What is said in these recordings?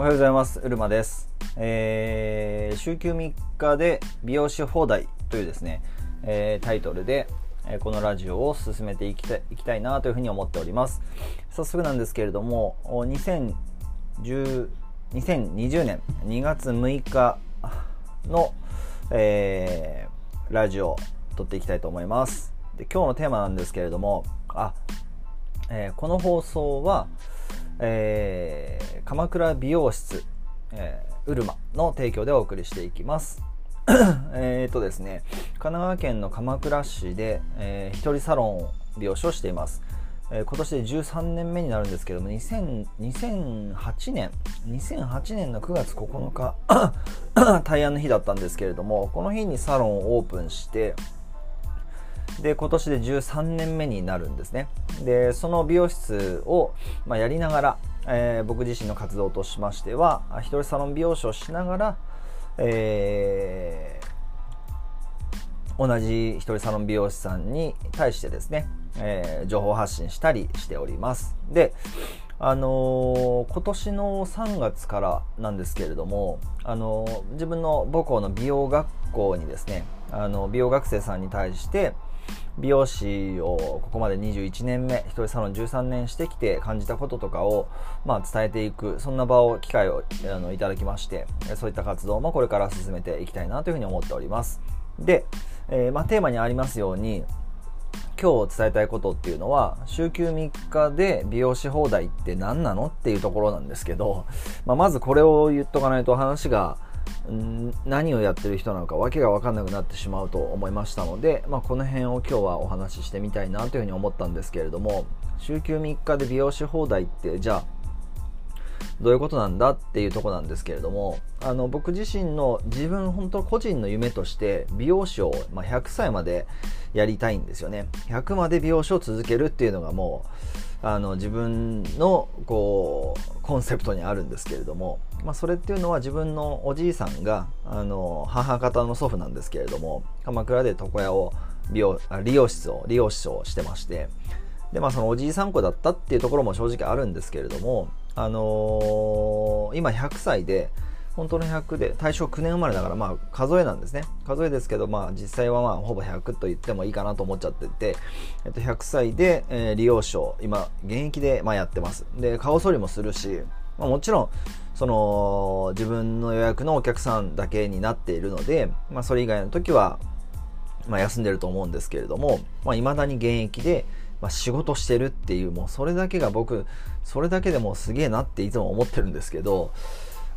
おはようございます。うるまです。えー、週休3日で美容師放題というですね、えー、タイトルで、えこのラジオを進めていきたいいきたいなというふうに思っております。早速なんですけれども、2010 2020年2月6日の、えー、ラジオを撮っていきたいと思います。で今日のテーマなんですけれども、あ、えー、この放送は、えー、鎌倉美容室、えー、うるまの提供でお送りしていきます。えっとですね、神奈川県の鎌倉市で、えー、一人サロン美容師をしています。えー、今年で13年目になるんですけども、2008年、2008年の9月9日、大安の日だったんですけれども、この日にサロンをオープンして、で今年で13年目になるんですね。でその美容室を、まあ、やりながら、えー、僕自身の活動としましては一人サロン美容師をしながら、えー、同じ一人サロン美容師さんに対してですね、えー、情報発信したりしております。であのー、今年の3月からなんですけれども、あのー、自分の母校の美容学校にですね、あの美容学生さんに対して、美容師をここまで21年目一人サロン13年してきて感じたこととかを、まあ、伝えていくそんな場を機会をあのいただきましてそういった活動もこれから進めていきたいなというふうに思っております。で、えー、まあ、テーマにありますように今日伝えたいことっていうのは週休3日で美容師放題って何なのっていうところなんですけど、まあ、まずこれを言っとかないと話が何をやってる人なのか訳が分かんなくなってしまうと思いましたので、まあ、この辺を今日はお話ししてみたいなというふうに思ったんですけれども週休3日で美容師放題ってじゃあどういうことなんだっていうとこなんですけれどもあの僕自身の自分本当個人の夢として美容師を、まあ、100歳までやりたいんですよね。100まで美容師を続けるっていうのがもうあの自分のこうコンセプトにあるんですけれどもまあ、それっていうのは自分のおじいさんがあの母方の祖父なんですけれども鎌倉で床屋を美容理容室を理容師をしてましてで、まあ、そのおじいさん子だったっていうところも正直あるんですけれども、あのー、今100歳で本当の100で大正9年生まれだからまあ数えなんですね。数えですけどまあ実際はまあほぼ100と言ってもいいかなと思っちゃってて、えっと、100歳で、えー、理容師を今現役でまあやってます。で顔剃りもするし、まあ、もちろんその自分の予約のお客さんだけになっているので、まあ、それ以外の時は、まあ、休んでると思うんですけれども、まあ、未だに現役で、まあ、仕事してるっていうもうそれだけが僕それだけでもすげえなっていつも思ってるんですけど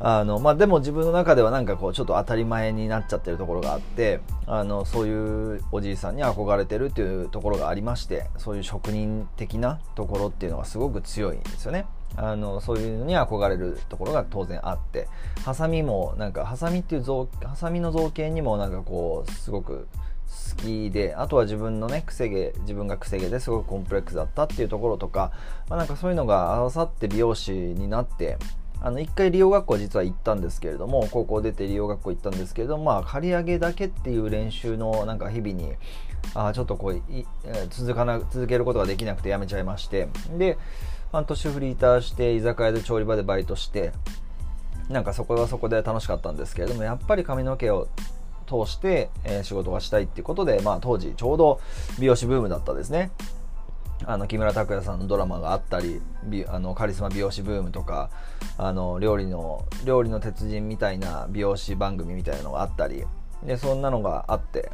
あのまあ、でも自分の中ではなんかこうちょっと当たり前になっちゃってるところがあってあのそういうおじいさんに憧れてるっていうところがありましてそういう職人的なところっていうのがすごく強いんですよね。あのそういうのに憧れるところが当然あってハサミもなんかハサミっていう造ハサミの造形にもなんかこうすごく好きであとは自分のね癖毛自分が癖毛ですごくコンプレックスだったっていうところとか、まあ、なんかそういうのが合わさって美容師になってあの1回利用学校実は行ったんですけれども高校出て利用学校行ったんですけれどもまあ借り上げだけっていう練習のなんか日々にあちょっとこう続かな続けることができなくてやめちゃいましてで半年フリーターして居酒屋で調理場でバイトしてなんかそこはそこで楽しかったんですけれどもやっぱり髪の毛を通して、え、仕事がしたいっていうことで、まあ、当時ちょうど美容師ブームだったですね。あの木村拓哉さんのドラマがあったりあのカリスマ美容師ブームとかあの料理の料理の鉄人みたいな美容師番組みたいなのがあったりでそんなのがあって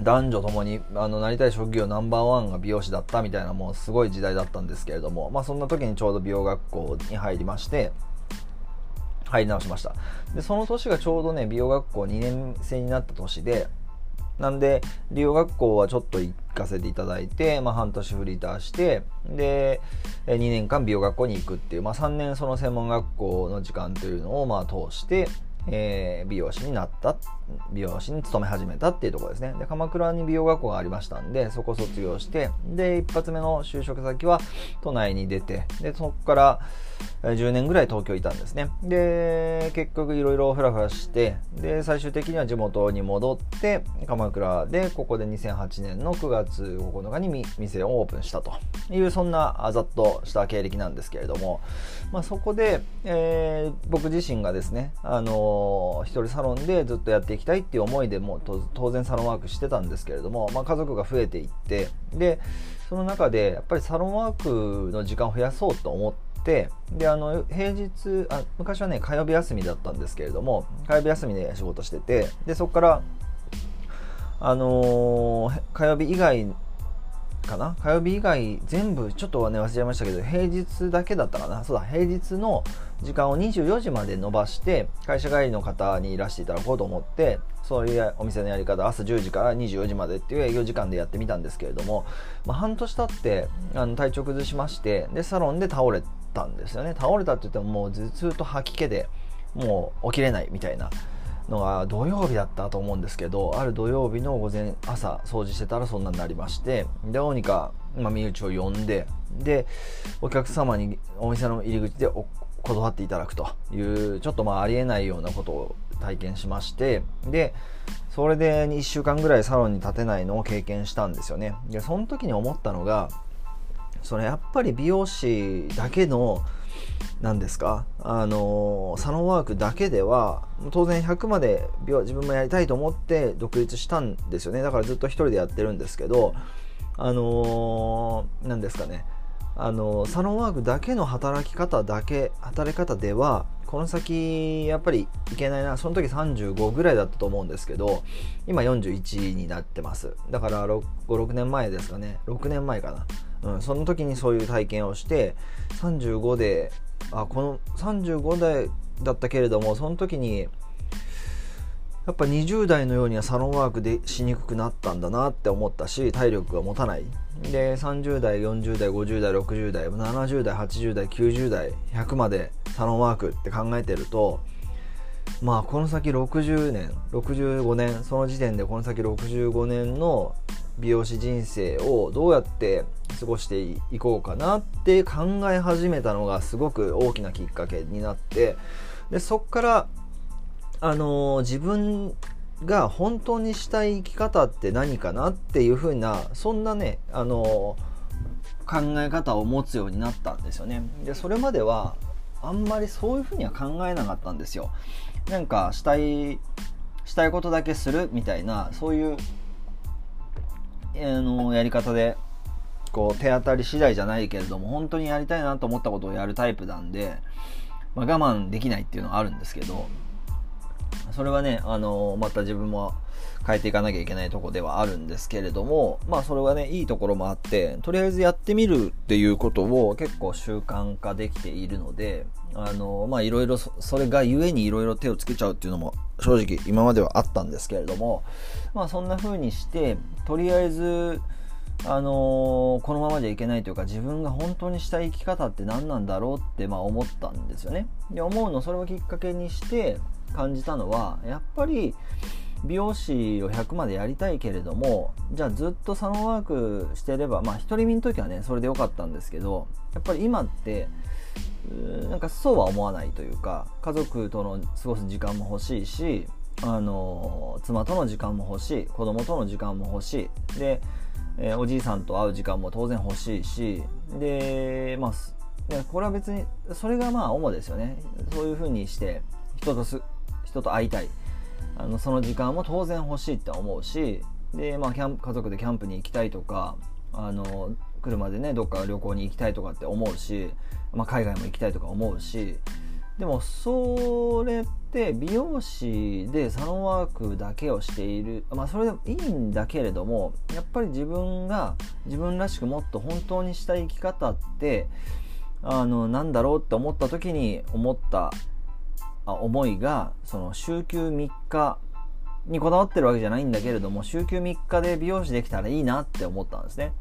男女ともにあのなりたい職業ナンバーワンが美容師だったみたいなもうすごい時代だったんですけれども、まあ、そんな時にちょうど美容学校に入りまして入り直しました。でその年がちょうどね美容学校2年生になった年でなんで、理容学校はちょっと行かせていただいて、まあ、半年フリーターして、で、2年間美容学校に行くっていう、まあ、3年その専門学校の時間というのを、まあ、通して、えー、美容師になった、美容師に勤め始めたっていうところですね。で、鎌倉に美容学校がありましたんで、そこ卒業して、で、一発目の就職先は都内に出て、で、そこから、10年ぐらい東京いたんですね。で結局いろいろフラフラしてで最終的には地元に戻って鎌倉でここで2008年の9月9日に店をオープンしたと。いうそんなざっとした経歴なんですけれども、まあ、そこで、えー、僕自身がですね、あのー、一人サロンでずっとやっていきたいっていう思いでもう当然サロンワークしてたんですけれども、まあ、家族が増えていってでその中でやっぱりサロンワークの時間を増やそうと思ってってであの平日あ昔はね火曜日休みだったんですけれども火曜日休みで仕事しててでそこからあのー、火曜日以外かな？火曜日以外全部ちょっとはね忘れちゃいましたけど平日だけだったかな？そうだ平日の時間を24時まで伸ばして会社帰りの方にいらしていただこうと思ってそういうお店のやり方朝10時から24時までっていう営業時間でやってみたんですけれども、まあ、半年経ってあの体調崩しましてでサロンで倒れたんですよね。倒れたって言ってももう頭痛と吐き気でもう起きれないみたいなのが土曜日だったと思うんですけどある土曜日の午前朝掃除してたらそんなになりましてどうにか、まあ、身内を呼んででお客様にお店の入り口で断っていただくというちょっとまあありえないようなことを体験しましてでそれで1週間ぐらいサロンに立てないのを経験したんですよね。でその時に思ったのがそれやっぱり美容師だけの何ですかあのサロンワークだけでは当然100まで自分もやりたいと思って独立したんですよね。だからずっと1人でやってるんですけどあの何ですかねあのサロンワークだけの働き方だけ働き方ではこの先やっぱりいけないな。その時35ぐらいだったと思うんですけど今41になってます。だから56年前ですかね。6年前かな。うん、その時にそういう体験をして35であこの35代だったけれどもその時にやっぱ20代のようにはサロンワークでしにくくなったんだなって思ったし体力が持たない。で30代40代50代60代70代80代90代100までサロンワークって考えてるとまあこの先60年65年その時点でこの先65年の美容師人生をどうやって過ごしていこうかなって考え始めたのがすごく大きなきっかけになってでそっからあの、自分が本当にしたい生き方って何かなっていう風なそんなねあの、考え方を持つようになったんですよね。でそれまではあんまりそういう風には考えなかったんですよ。なんかしたいしたいことだけするみたいなそういうあのやり方でこう手当たり次第じゃないけれども本当にやりたいなと思ったことをやるタイプなんで、まあ、我慢できないっていうのはあるんですけどそれはねあのまた自分も変えていかなきゃいけないとこではあるんですけれどもまあそれはねいいところもあってとりあえずやってみるっていうことを結構習慣化できているのであのまあいろいろそれがゆえにいろいろ手をつけちゃうっていうのも正直今まではあったんですけれどもまあそんな風にしてとりあえずあのー、このままじゃいけないというか自分が本当にしたい生き方って何なんだろうってまあ思ったんですよね。で思うのそれをきっかけにして感じたのはやっぱり美容師を100までやりたいけれどもじゃあずっとサロンワークしてればまあ独り身の時はねそれでよかったんですけどやっぱり今ってなんかそうは思わないというか家族との過ごす時間も欲しいしあの妻との時間も欲しい子供との時間も欲しいで、えー、おじいさんと会う時間も当然欲しいしでまあこれは別にそれがまあ主ですよね。そういうふうにして人とす人と会いたい。あのその時間も当然欲しいって思うしで、まあ、キャン家族でキャンプに行きたいとかあの車でねどっか旅行に行きたいとかって思うし、まあ、海外も行きたいとか思うしでもそれって美容師でサロンワークだけをしているまあそれでもいいんだけれどもやっぱり自分が自分らしくもっと本当にしたい生き方ってあのなんだろうって思った時に思った思いがその週休3日にこだわってるわけじゃないんだけれども週休3日で美容師できたらいいなって思ったんですね。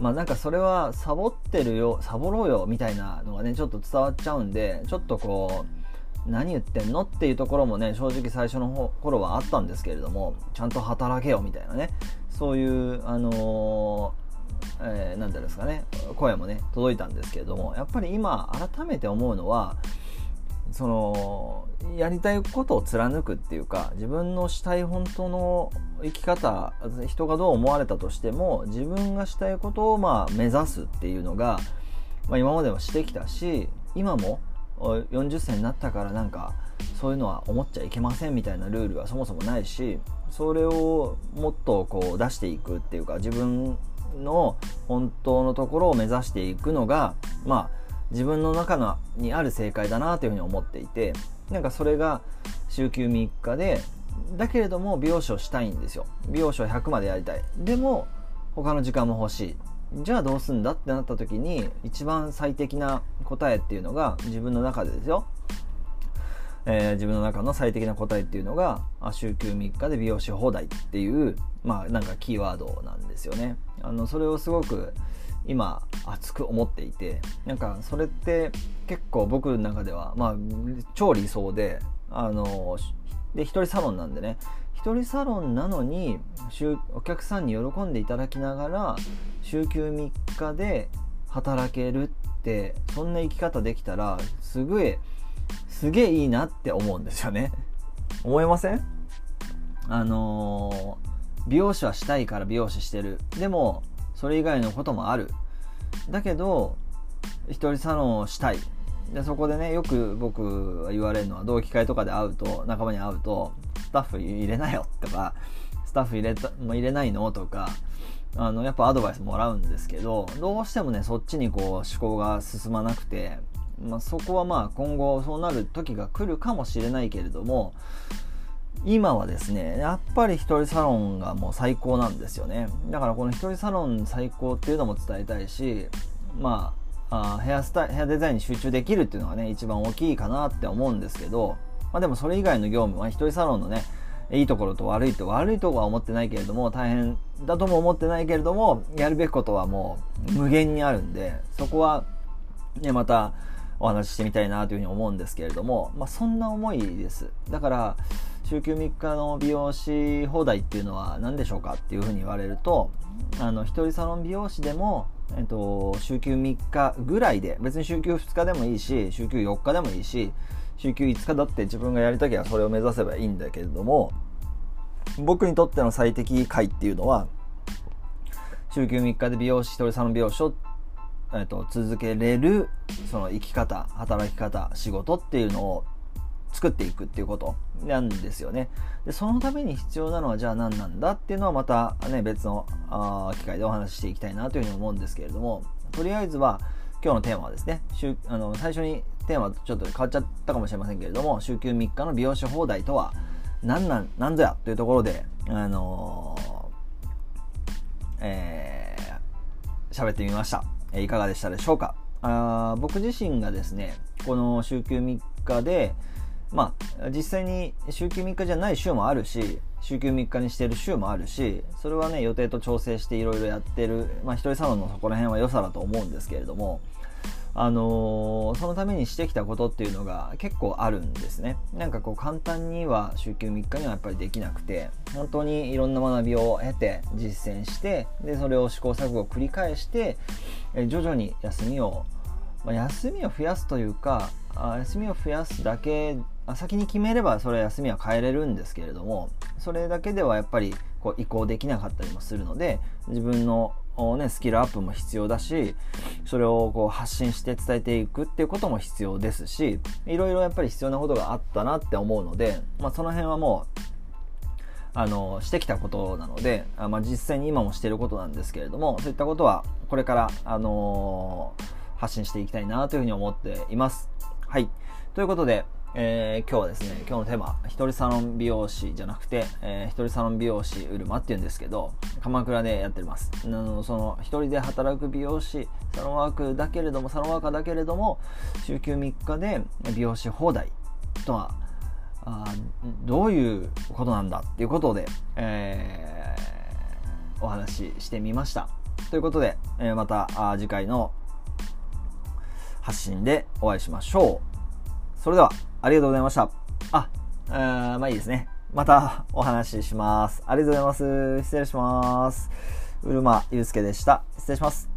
まあなんかそれはサボってるよサボろうよみたいなのがねちょっと伝わっちゃうんでちょっとこう何言ってんのっていうところもね正直最初の頃はあったんですけれどもちゃんと働けよみたいなねそういうあのえー、ていうんですかね声もね届いたんですけれどもやっぱり今改めて思うのはそのやりたいことを貫くっていうか自分のしたい本当の生き方人がどう思われたとしても自分がしたいことをまあ目指すっていうのが、まあ、今まではしてきたし今も40歳になったからなんかそういうのは思っちゃいけませんみたいなルールはそもそもないしそれをもっとこう出していくっていうか自分の本当のところを目指していくのがまあ自分の中のにある正解だなというふうに思っていてなんかそれが週休3日でだけれども美容師をしたいんですよ。美容師を100までやりたい。でも他の時間も欲しい。じゃあどうすんだってなった時に一番最適な答えっていうのが自分の中でですよ、えー、自分の中の最適な答えっていうのが週休3日で美容師放題っていうまあなんかキーワードなんですよね。あのそれをすごく今熱く思っていてなんかそれって結構僕の中ではまあ超理想であので一人サロンなんでね。一人サロンなのにお客さんに喜んでいただきながら週休3日で働けるってそんな生き方できたらすげえすげえいいなって思うんですよね。思いません？あのー、美容師はしたいから美容師してる。でもそれ以外のこともある。だけど一人サロンをしたい。でそこでねよく僕は言われるのは同期会とかで会うと仲間に会うとスタッフ入れなよとかスタッフ入れた入れないのとかあのやっぱアドバイスもらうんですけどどうしてもねそっちにこう思考が進まなくて、まあ、そこはまあ今後そうなる時が来るかもしれないけれども今はですねやっぱり一人サロンがもう最高なんですよね。だからこの一人サロン最高っていうのも伝えたいしまあヘアスタイヘアデザインに集中できるっていうのがね一番大きいかなって思うんですけど、まあ、でもそれ以外の業務は一人サロンのねいいところと悪いと悪いとこは思ってないけれども大変だとも思ってないけれどもやるべきことはもう無限にあるんでそこはねまたお話ししてみたいなというふうに思うんですけれども、まあ、そんな思いです。だから週休3日の美容師放題っていうのは何でしょうかっていうふうに言われるとあの一人サロン美容師でも、えっと、週休3日ぐらいで別に週休2日でもいいし週休4日でもいいし週休5日だって自分がやりたきゃそれを目指せばいいんだけれども僕にとっての最適解っていうのは週休3日で美容師一人サロン美容師を、えっと、続けれるその生き方働き方仕事っていうのを作っていくっていうことなんですよね。で、そのために必要なのはじゃあ何なんだっていうのはまたね、別のあ機会でお話ししていきたいなというふうに思うんですけれども、とりあえずは今日のテーマはですね、あの最初にテーマちょっと変わっちゃったかもしれませんけれども、週休3日の美容師放題とは何なん、何ぞやというところで、あのー、えー、喋ってみました。えいかがでしたでしょうかあ僕自身がですね、この週休3日で、まあ、実際に週休3日じゃない週もあるし、週休3日にしてる週もあるし、それはね、予定と調整していろいろやってる、まあ、一人サロンのそこら辺は良さだと思うんですけれども、あのー、そのためにしてきたことっていうのが結構あるんですね。なんかこう簡単には週休3日にはやっぱりできなくて、本当にいろんな学びを経て実践して、で、それを試行錯誤を繰り返して、え徐々に休みを、まあ、休みを増やすというか、あ休みを増やすだけ先に決めればそれは休みは変えれるんですけれどもそれだけではやっぱりこう移行できなかったりもするので自分の、ね、スキルアップも必要だしそれをこう発信して伝えていくっていうことも必要ですしいろいろやっぱり必要なことがあったなって思うので、まあ、その辺はもうあのしてきたことなのであ、まあ、実際に今もしていることなんですけれどもそういったことはこれから、あのー、発信していきたいなというふうに思っています。はい。ということで、えー、今日はですね、今日のテーマ、一人サロン美容師じゃなくて、えー、一人サロン美容師うるまって言うんですけど、鎌倉でやってます。あのその、一人で働く美容師、サロンワークだけれども、サロンワーカーだけれども、週休3日で美容師放題とは、あどういうことなんだっていうことで、えー、お話ししてみました。ということで、えー、またあ次回の発信でお会いしましょう。それでは、ありがとうございました。あ、あまあいいですね。またお話しします。ありがとうございます。失礼します。うるまゆうすけでした。失礼します。